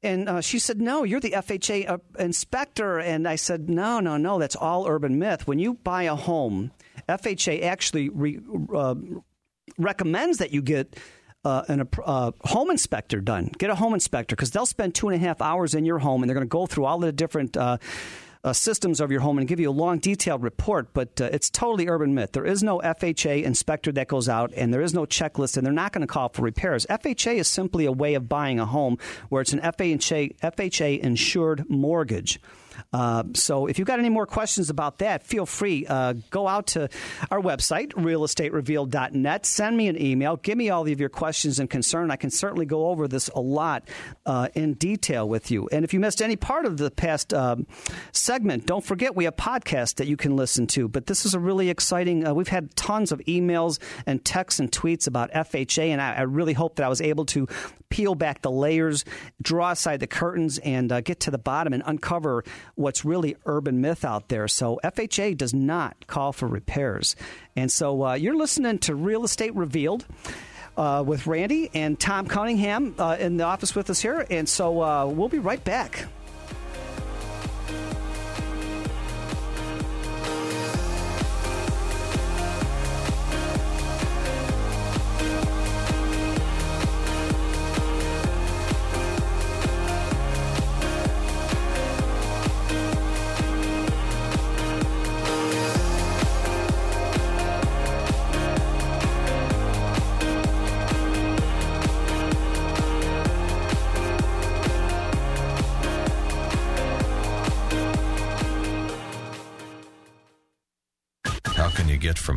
S1: And uh, she said, No, you're the FHA uh, inspector. And I said, No, no, no, that's all urban myth. When you buy a home, FHA actually re, uh, recommends that you get uh, an, a uh, home inspector done. Get a home inspector because they'll spend two and a half hours in your home and they're going to go through all the different. Uh, uh, systems of your home and give you a long, detailed report, but uh, it's totally urban myth. There is no FHA inspector that goes out, and there is no checklist, and they're not going to call for repairs. FHA is simply a way of buying a home where it's an FHA, FHA insured mortgage. Uh, so if you've got any more questions about that, feel free. Uh, go out to our website, realestaterevealed.net. Send me an email. Give me all of your questions and concern. I can certainly go over this a lot uh, in detail with you. And if you missed any part of the past um, segment, don't forget we have podcasts that you can listen to. But this is a really exciting. Uh, we've had tons of emails and texts and tweets about FHA, and I, I really hope that I was able to peel back the layers, draw aside the curtains, and uh, get to the bottom and uncover what's really urban myth out there. So FHA does not call for repairs. And so uh, you're listening to Real Estate Revealed. Uh, with Randy and Tom Cunningham uh, in the office with us here. And so uh, we'll be right back.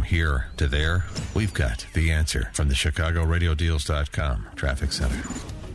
S3: Here to there? We've got the answer from the ChicagoRadioDeals.com Traffic Center.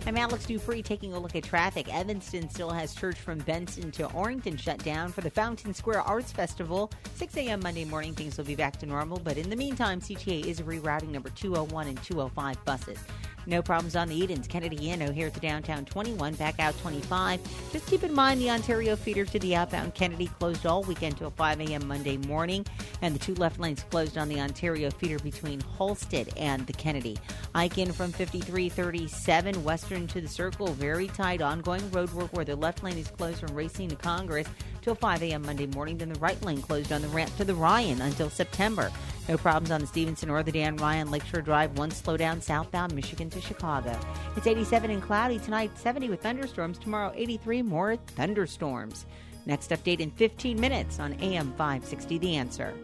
S4: I'm Alex Dupree taking a look at traffic. Evanston still has church from Benson to Orrington shut down for the Fountain Square Arts Festival. 6 a.m. Monday morning, things will be back to normal, but in the meantime, CTA is rerouting number 201 and 205 buses. No problems on the Edens. Kennedy in O'Hare to downtown 21, back out 25. Just keep in mind the Ontario feeder to the outbound Kennedy closed all weekend till 5 a.m. Monday morning, and the two left lanes closed on the Ontario feeder between Halsted and the Kennedy. Eichen from 5337 western to the Circle, very tight. Ongoing road work where the left lane is closed from Racine to Congress till 5 a.m. Monday morning. Then the right lane closed on the ramp to the Ryan until September. No problems on the Stevenson or the Dan Ryan Lakeshore Drive. One slowdown southbound Michigan to Chicago. It's 87 and cloudy tonight, 70 with thunderstorms. Tomorrow, 83 more thunderstorms. Next update in 15 minutes on AM 560 The Answer.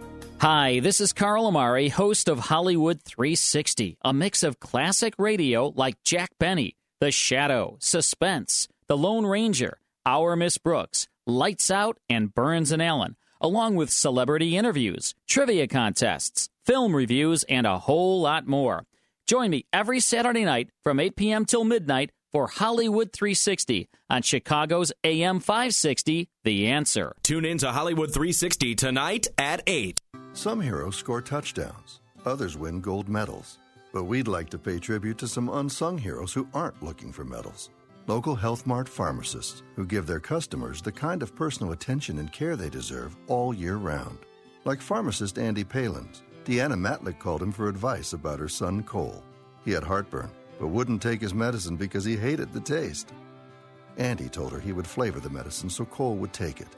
S25: Hi, this is Carl Amari, host of Hollywood 360, a mix of classic radio like Jack Benny, The Shadow, Suspense, The Lone Ranger, Our Miss Brooks, Lights Out, and Burns and Allen along with celebrity interviews, trivia contests, film reviews, and a whole lot more. Join me every Saturday night from 8 p.m. till midnight for Hollywood 360 on Chicago's AM 560, The Answer.
S26: Tune in to Hollywood 360 tonight at 8.
S27: Some heroes score touchdowns, others win gold medals. But we'd like to pay tribute to some unsung heroes who aren't looking for medals local Health Mart pharmacists who give their customers the kind of personal attention and care they deserve all year round. Like pharmacist Andy Palins, Deanna Matlick called him for advice about her son Cole. He had heartburn, but wouldn't take his medicine because he hated the taste. Andy told her he would flavor the medicine so Cole would take it.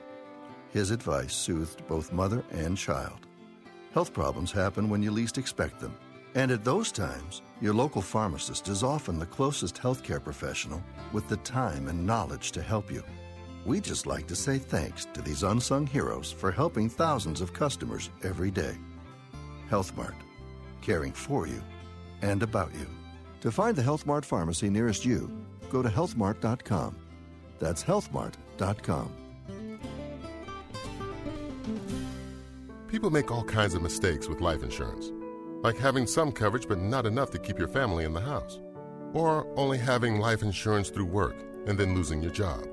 S27: His advice soothed both mother and child. Health problems happen when you least expect them. And at those times, your local pharmacist is often the closest healthcare professional with the time and knowledge to help you. We just like to say thanks to these unsung heroes for helping thousands of customers every day. HealthMart, caring for you and about you. To find the HealthMart pharmacy nearest you, go to healthmart.com. That's healthmart.com
S28: People make all kinds of mistakes with life insurance, like having some coverage but not enough to keep your family in the house, or only having life insurance through work and then losing your job.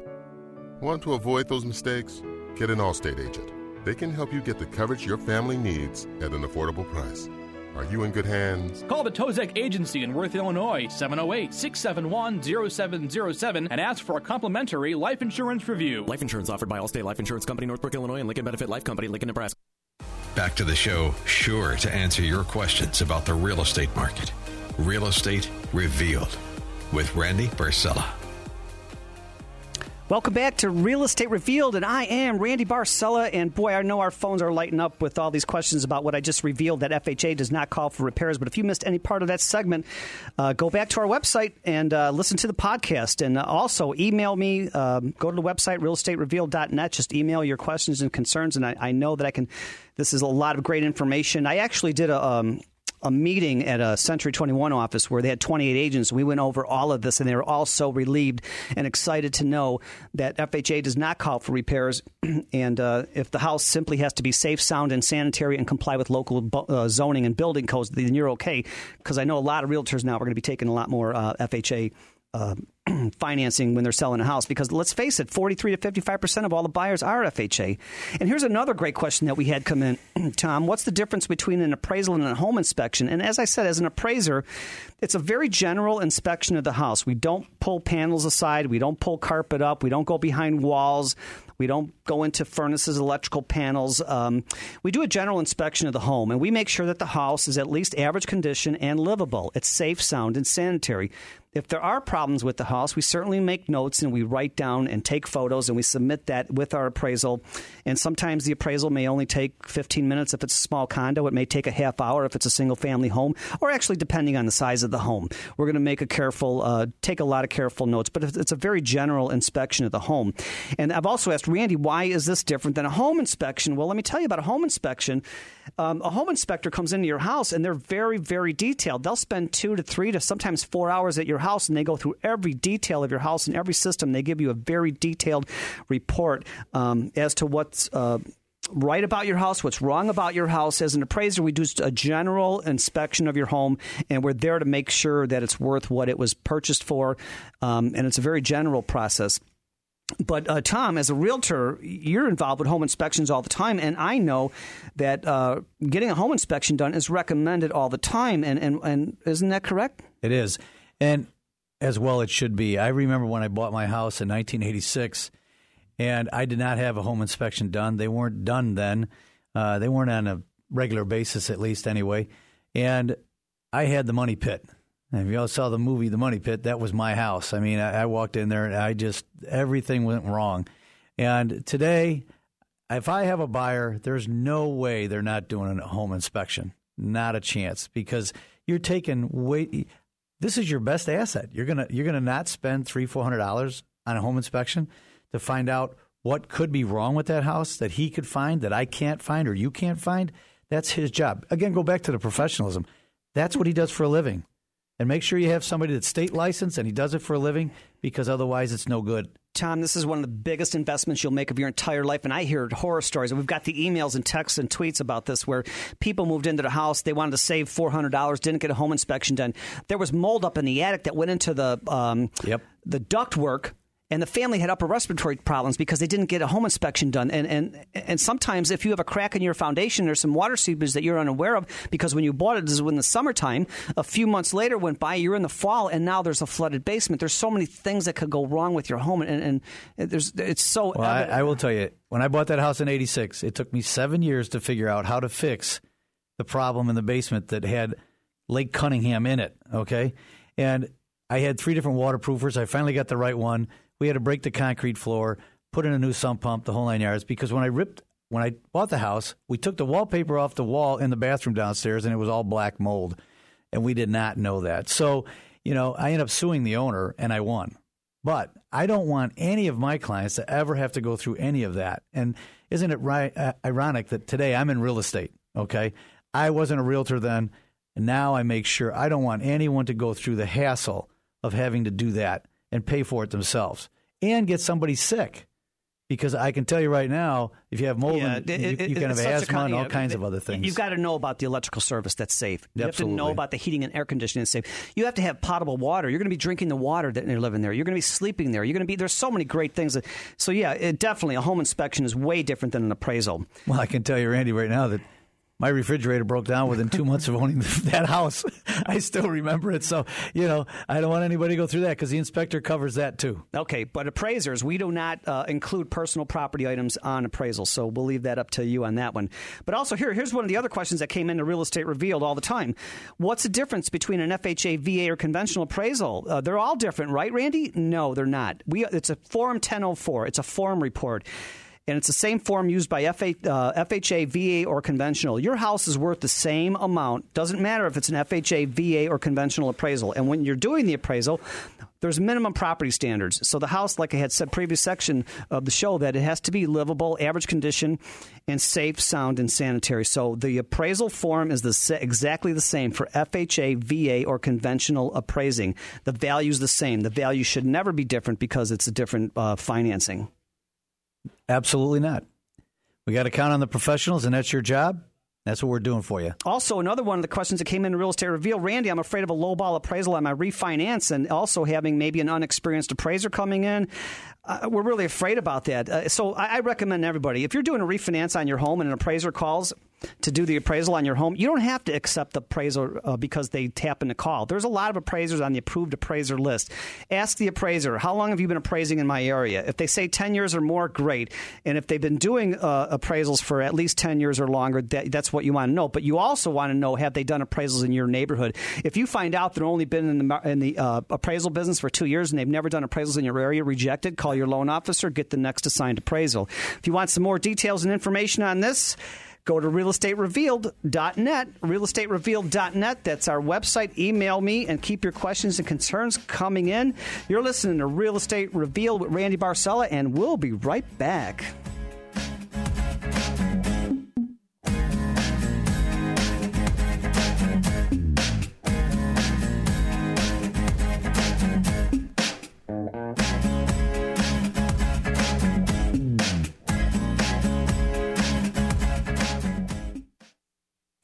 S28: Want to avoid those mistakes? Get an Allstate agent. They can help you get the coverage your family needs at an affordable price. Are you in good hands?
S29: Call the Tozek Agency in Worth, Illinois, 708 671 0707 and ask for a complimentary life insurance review.
S26: Life insurance offered by Allstate Life Insurance Company, Northbrook, Illinois, and Lincoln Benefit Life Company, Lincoln, Nebraska.
S3: Back to the show, sure to answer your questions about the real estate market. Real Estate Revealed with Randy Barcella.
S1: Welcome back to Real Estate Revealed, and I am Randy Barcella. And boy, I know our phones are lighting up with all these questions about what I just revealed that FHA does not call for repairs. But if you missed any part of that segment, uh, go back to our website and uh, listen to the podcast. And also email me. Um, go to the website, realestaterevealed.net. Just email your questions and concerns. And I, I, know that I can. This is a lot of great information. I actually did a. Um, a meeting at a Century 21 office where they had 28 agents. We went over all of this, and they were all so relieved and excited to know that FHA does not call for repairs. and uh, if the house simply has to be safe, sound, and sanitary and comply with local uh, zoning and building codes, then you're okay. Because I know a lot of realtors now are going to be taking a lot more uh, FHA uh, financing when they're selling a house because let's face it 43 to 55% of all the buyers are FHA. And here's another great question that we had come in Tom, what's the difference between an appraisal and a home inspection? And as I said as an appraiser, it's a very general inspection of the house. We don't pull panels aside, we don't pull carpet up, we don't go behind walls. We don't go into furnaces, electrical panels. Um, we do a general inspection of the home, and we make sure that the house is at least average condition and livable. It's safe, sound, and sanitary. If there are problems with the house, we certainly make notes and we write down and take photos and we submit that with our appraisal. And sometimes the appraisal may only take 15 minutes if it's a small condo. It may take a half hour if it's a single family home, or actually depending on the size of the home. We're going to make a careful, uh, take a lot of careful notes, but it's a very general inspection of the home. And I've also asked Randy, why is this different than a home inspection? Well, let me tell you about a home inspection. Um, a home inspector comes into your house and they're very, very detailed. They'll spend two to three to sometimes four hours at your house and they go through every detail of your house and every system. They give you a very detailed report um, as to what's. Uh, right about your house, what's wrong about your house. As an appraiser, we do a general inspection of your home, and we're there to make sure that it's worth what it was purchased for. Um, and it's a very general process. But uh, Tom, as a realtor, you're involved with home inspections all the time, and I know that uh, getting a home inspection done is recommended all the time. And, and and isn't that correct?
S2: It is, and as well it should be. I remember when I bought my house in 1986, and I did not have a home inspection done. They weren't done then. Uh, they weren't on a regular basis, at least anyway. And I had the money pit. And if y'all saw the movie The Money Pit, that was my house. I mean, I, I walked in there and I just, everything went wrong. And today, if I have a buyer, there's no way they're not doing a home inspection. Not a chance because you're taking way. This is your best asset. You're gonna you're gonna not spend three four hundred dollars on a home inspection to find out what could be wrong with that house that he could find that I can't find or you can't find. That's his job. Again, go back to the professionalism. That's what he does for a living and make sure you have somebody that's state licensed and he does it for a living because otherwise it's no good.
S1: Tom, this is one of the biggest investments you'll make of your entire life. And I hear horror stories. We've got the emails and texts and tweets about this where people moved into the house. They wanted to save $400, didn't get a home inspection done. There was mold up in the attic that went into the, um,
S2: yep.
S1: the ductwork and the family had upper respiratory problems because they didn't get a home inspection done. And and and sometimes if you have a crack in your foundation, there's some water seepage that you're unaware of because when you bought it, this is in the summertime. A few months later went by, you're in the fall, and now there's a flooded basement. There's so many things that could go wrong with your home, and, and there's it's so.
S2: Well, I, I will tell you, when I bought that house in '86, it took me seven years to figure out how to fix the problem in the basement that had Lake Cunningham in it. Okay, and I had three different waterproofers. I finally got the right one we had to break the concrete floor, put in a new sump pump, the whole nine yards. Because when I ripped, when I bought the house, we took the wallpaper off the wall in the bathroom downstairs, and it was all black mold, and we did not know that. So, you know, I ended up suing the owner, and I won. But I don't want any of my clients to ever have to go through any of that. And isn't it right, uh, ironic that today I'm in real estate? Okay, I wasn't a realtor then, and now I make sure I don't want anyone to go through the hassle of having to do that and pay for it themselves and get somebody sick. because I can tell you right now, if you have mold,
S1: Yeah,
S2: you,
S1: it-
S2: you
S1: it-
S2: can have
S1: it's such a
S2: asthma
S1: con-
S2: and all
S1: yeah,
S2: kinds
S1: th-
S2: of other things.
S1: You've got to know about the electrical service that's safe. You have to know about the heating and air conditioning that's safe. You have to have potable water. You're going to be drinking the water that you're living there. You're going to be sleeping there. You're going to be. There's so many great things. That, so yeah, it, definitely a home inspection is way different than an appraisal.
S2: Well, I can tell you, Randy, right now that my refrigerator broke down within two months of owning that house. I still remember it. So, you know, I don't want anybody to go through that because the inspector covers that too.
S1: Okay, but appraisers, we do not uh, include personal property items on appraisal, so we'll leave that up to you on that one. But also, here, here's one of the other questions that came into Real Estate Revealed all the time. What's the difference between an FHA, VA, or conventional appraisal? Uh, they're all different, right, Randy? No, they're not. We It's a Form 1004. It's a form report. And it's the same form used by FA, uh, FHA, VA, or conventional. Your house is worth the same amount. Doesn't matter if it's an FHA, VA, or conventional appraisal. And when you're doing the appraisal, there's minimum property standards. So the house, like I had said previous section of the show, that it has to be livable, average condition, and safe, sound, and sanitary. So the appraisal form is the exactly the same for FHA, VA, or conventional appraising. The value's the same. The value should never be different because it's a different uh, financing.
S2: Absolutely not. We got to count on the professionals, and that's your job. That's what we're doing for you.
S1: Also, another one of the questions that came in Real Estate Reveal, Randy, I'm afraid of a lowball appraisal on my refinance and also having maybe an unexperienced appraiser coming in. Uh, we're really afraid about that. Uh, so I, I recommend everybody, if you're doing a refinance on your home and an appraiser calls to do the appraisal on your home, you don't have to accept the appraisal uh, because they tap in the call. There's a lot of appraisers on the approved appraiser list. Ask the appraiser, how long have you been appraising in my area? If they say 10 years or more, great. And if they've been doing uh, appraisals for at least 10 years or longer, that, that's what you want to know. But you also want to know, have they done appraisals in your neighborhood? If you find out they've only been in the, in the uh, appraisal business for two years and they've never done appraisals in your area, reject it, call your loan officer, get the next assigned appraisal. If you want some more details and information on this, Go to realestaterevealed.net, realestaterevealed.net. That's our website. Email me and keep your questions and concerns coming in. You're listening to Real Estate Revealed with Randy Barcella, and we'll be right back.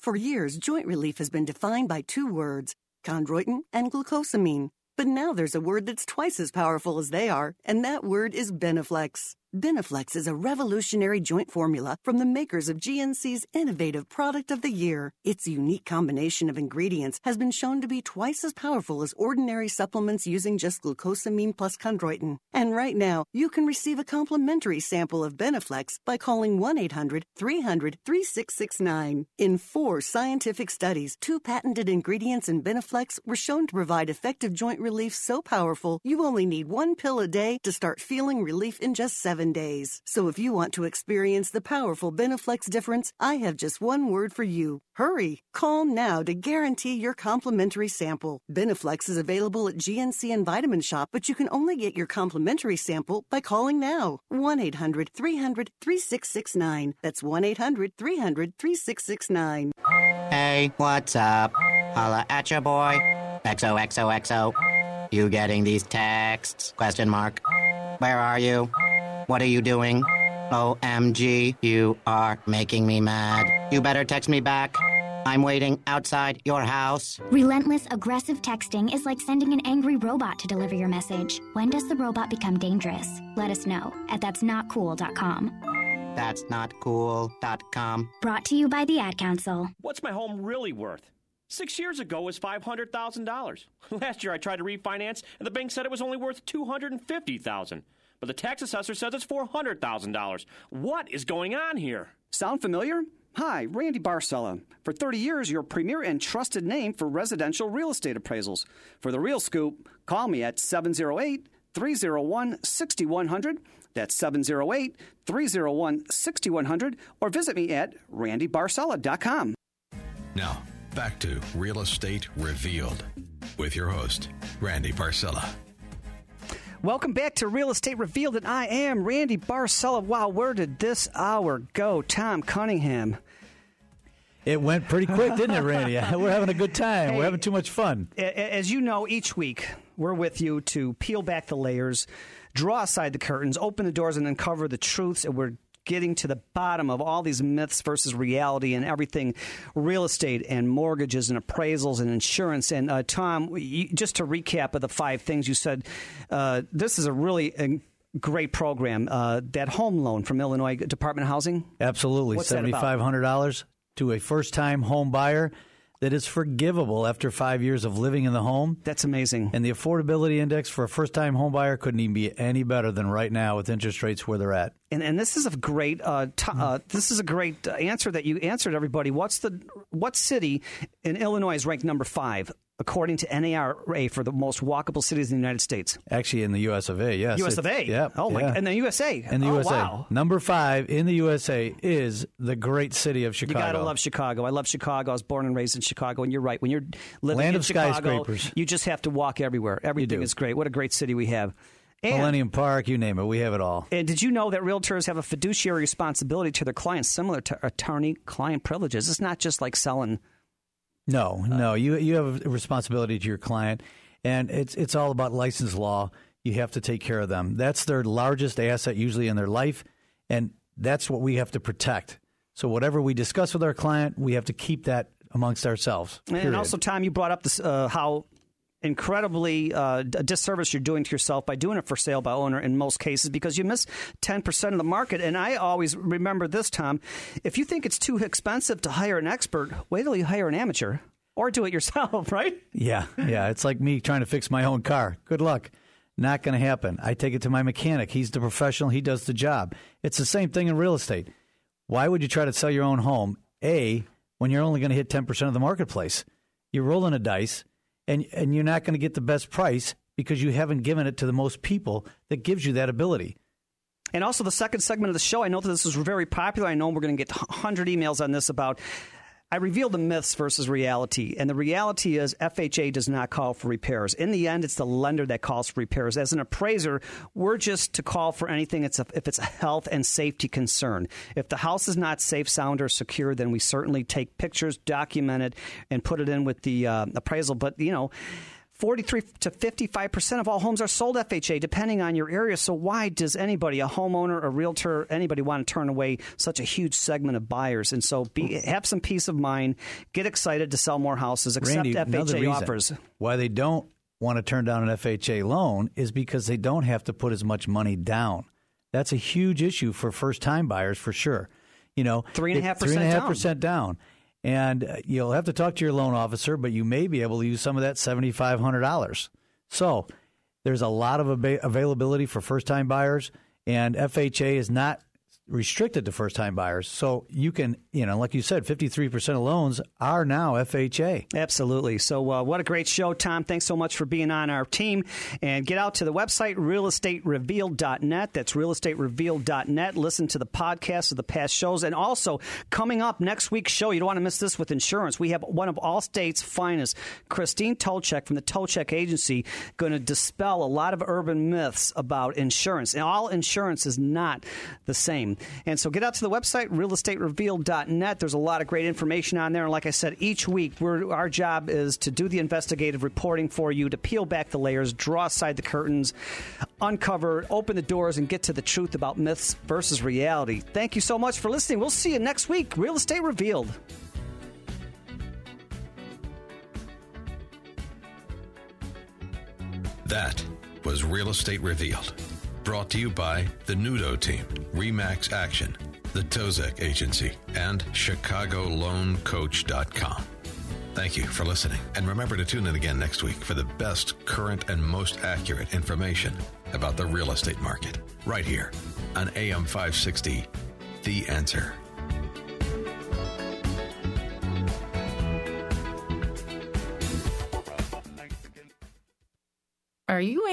S30: For years, joint relief has been defined by two words, chondroitin and glucosamine. But now there's a word that's twice as powerful as they are, and that word is Beneflex. Beneflex is a revolutionary joint formula from the makers of GNC's innovative product of the year. Its unique combination of ingredients has been shown to be twice as powerful as ordinary supplements using just glucosamine plus chondroitin. And right now, you can receive a complimentary sample of Beneflex by calling 1-800-300-3669. In four scientific studies, two patented ingredients in Beneflex were shown to provide effective joint relief so powerful, you only need one pill a day to start feeling relief in just seven days. So if you want to experience the powerful Beneflex difference, I have just one word for you. Hurry! Call now to guarantee your complimentary sample. Beneflex is available at GNC and Vitamin Shoppe, but you can only get your complimentary sample by calling now. 1 800 300 3669. That's 1 800 300 3669.
S31: Hey, what's up? Holla at your boy. XOXOXO. You getting these texts? Question mark. Where are you? What are you doing? OMG, you are making me mad. You better text me back. I'm waiting outside your house.
S32: Relentless, aggressive texting is like sending an angry robot to deliver your message. When does the robot become dangerous? Let us know at that'snotcool.com.
S31: That's not cool.com.
S32: Brought to you by the Ad Council.
S26: What's my home really worth? Six years ago was five hundred thousand dollars. Last year I tried to refinance, and the bank said it was only worth two hundred and fifty thousand. But the tax assessor says it's four hundred thousand dollars. What is going on here?
S1: Sound familiar? Hi, Randy Barcella. For 30 years, your premier and trusted name for residential real estate appraisals. For the real scoop, call me at 708 301 6100. That's 708 301 6100. Or visit me at randybarcella.com.
S3: Now, back to Real Estate Revealed with your host, Randy Barcella.
S1: Welcome back to Real Estate Revealed, and I am Randy Barcella. Wow, where did this hour go? Tom Cunningham.
S2: It went pretty quick, didn't it, Randy? We're having a good time. We're having too much fun.
S1: As you know, each week we're with you to peel back the layers, draw aside the curtains, open the doors, and uncover the truths. And we're getting to the bottom of all these myths versus reality and everything real estate and mortgages and appraisals and insurance. And uh, Tom, you, just to recap of the five things you said, uh, this is a really uh, great program. Uh, that home loan from Illinois Department of Housing?
S2: Absolutely. $7,500 to a first time home buyer that is forgivable after five years of living in the home.
S1: That's amazing.
S2: And the affordability index for a first time home buyer couldn't even be any better than right now with interest rates where they're at.
S1: And, and this is a great uh, t- uh, this is a great answer that you answered everybody. What's the what city in Illinois is ranked number five according to NARA for the most walkable cities in the United States.
S2: Actually, in the US of A, yes.
S1: US of A.
S2: Yeah.
S1: Oh my.
S2: Yeah.
S1: In the USA.
S2: In the
S1: oh,
S2: USA.
S1: Wow.
S2: Number five in the USA is the great city of Chicago.
S1: You gotta love Chicago. I love Chicago. I was born and raised in Chicago, and you're right. When you're living
S2: Land
S1: in Chicago, you just have to walk everywhere. Everything is great. What a great city we have. And,
S2: Millennium Park, you name it, we have it all.
S1: and did you know that realtors have a fiduciary responsibility to their clients, similar to attorney-client privileges? It's not just like selling.
S2: No, no, you you have a responsibility to your client, and it's it's all about license law. You have to take care of them. That's their largest asset, usually in their life, and that's what we have to protect. So whatever we discuss with our client, we have to keep that amongst ourselves.
S1: And also, Tom, you brought up this uh, how incredibly uh, a disservice you're doing to yourself by doing it for sale by owner in most cases because you miss 10% of the market. And I always remember this, Tom. If you think it's too expensive to hire an expert, wait till you hire an amateur or do it yourself, right?
S2: Yeah, yeah. It's like me trying to fix my own car. Good luck. Not going to happen. I take it to my mechanic. He's the professional. He does the job. It's the same thing in real estate. Why would you try to sell your own home? A, when you're only going to hit 10% of the marketplace. You're rolling a dice and, and you're not going to get the best price because you haven't given it to the most people that gives you that ability.
S1: And also, the second segment of the show, I know that this is very popular. I know we're going to get 100 emails on this about. I reveal the myths versus reality. And the reality is, FHA does not call for repairs. In the end, it's the lender that calls for repairs. As an appraiser, we're just to call for anything it's a, if it's a health and safety concern. If the house is not safe, sound, or secure, then we certainly take pictures, document it, and put it in with the uh, appraisal. But, you know, 43 to 55% of all homes are sold FHA, depending on your area. So, why does anybody, a homeowner, a realtor, anybody want to turn away such a huge segment of buyers? And so, be, have some peace of mind, get excited to sell more houses, accept
S2: Randy,
S1: FHA offers.
S2: Why they don't want to turn down an FHA loan is because they don't have to put as much money down. That's a huge issue for first time buyers for sure. You know,
S1: Three and a half
S2: three and a
S1: percent down.
S2: And uh, you'll have to talk to your loan officer, but you may be able to use some of that seventy five hundred dollars. So there's a lot of availability for first time buyers, and FHA is not restricted to first time buyers. So you can, you know, like you said, 53% of loans are now FHA.
S1: Absolutely. So, uh, what a great show, Tom. Thanks so much for being on our team. And get out to the website, realestaterevealed.net. That's realestaterevealed.net. Listen to the podcast of the past shows. And also, coming up next week's show, you don't want to miss this with insurance. We have one of Allstate's finest, Christine Tolchek from the Tolchek Agency, going to dispel a lot of urban myths about insurance. And all insurance is not the same. And so get out to the website, realestaterevealed.net. There's a lot of great information on there. And like I said, each week, our job is to do the investigative reporting for you, to peel back the layers, draw aside the curtains, uncover, open the doors, and get to the truth about myths versus reality. Thank you so much for listening. We'll see you next week. Real Estate Revealed.
S3: That was Real Estate Revealed. Brought to you by the Nudo Team, Remax Action, the Tozek Agency, and ChicagoLoanCoach.com. Thank you for listening, and remember to tune in again next week for the best current and most accurate information about the real estate market, right here on AM 560, The Answer.
S33: Are you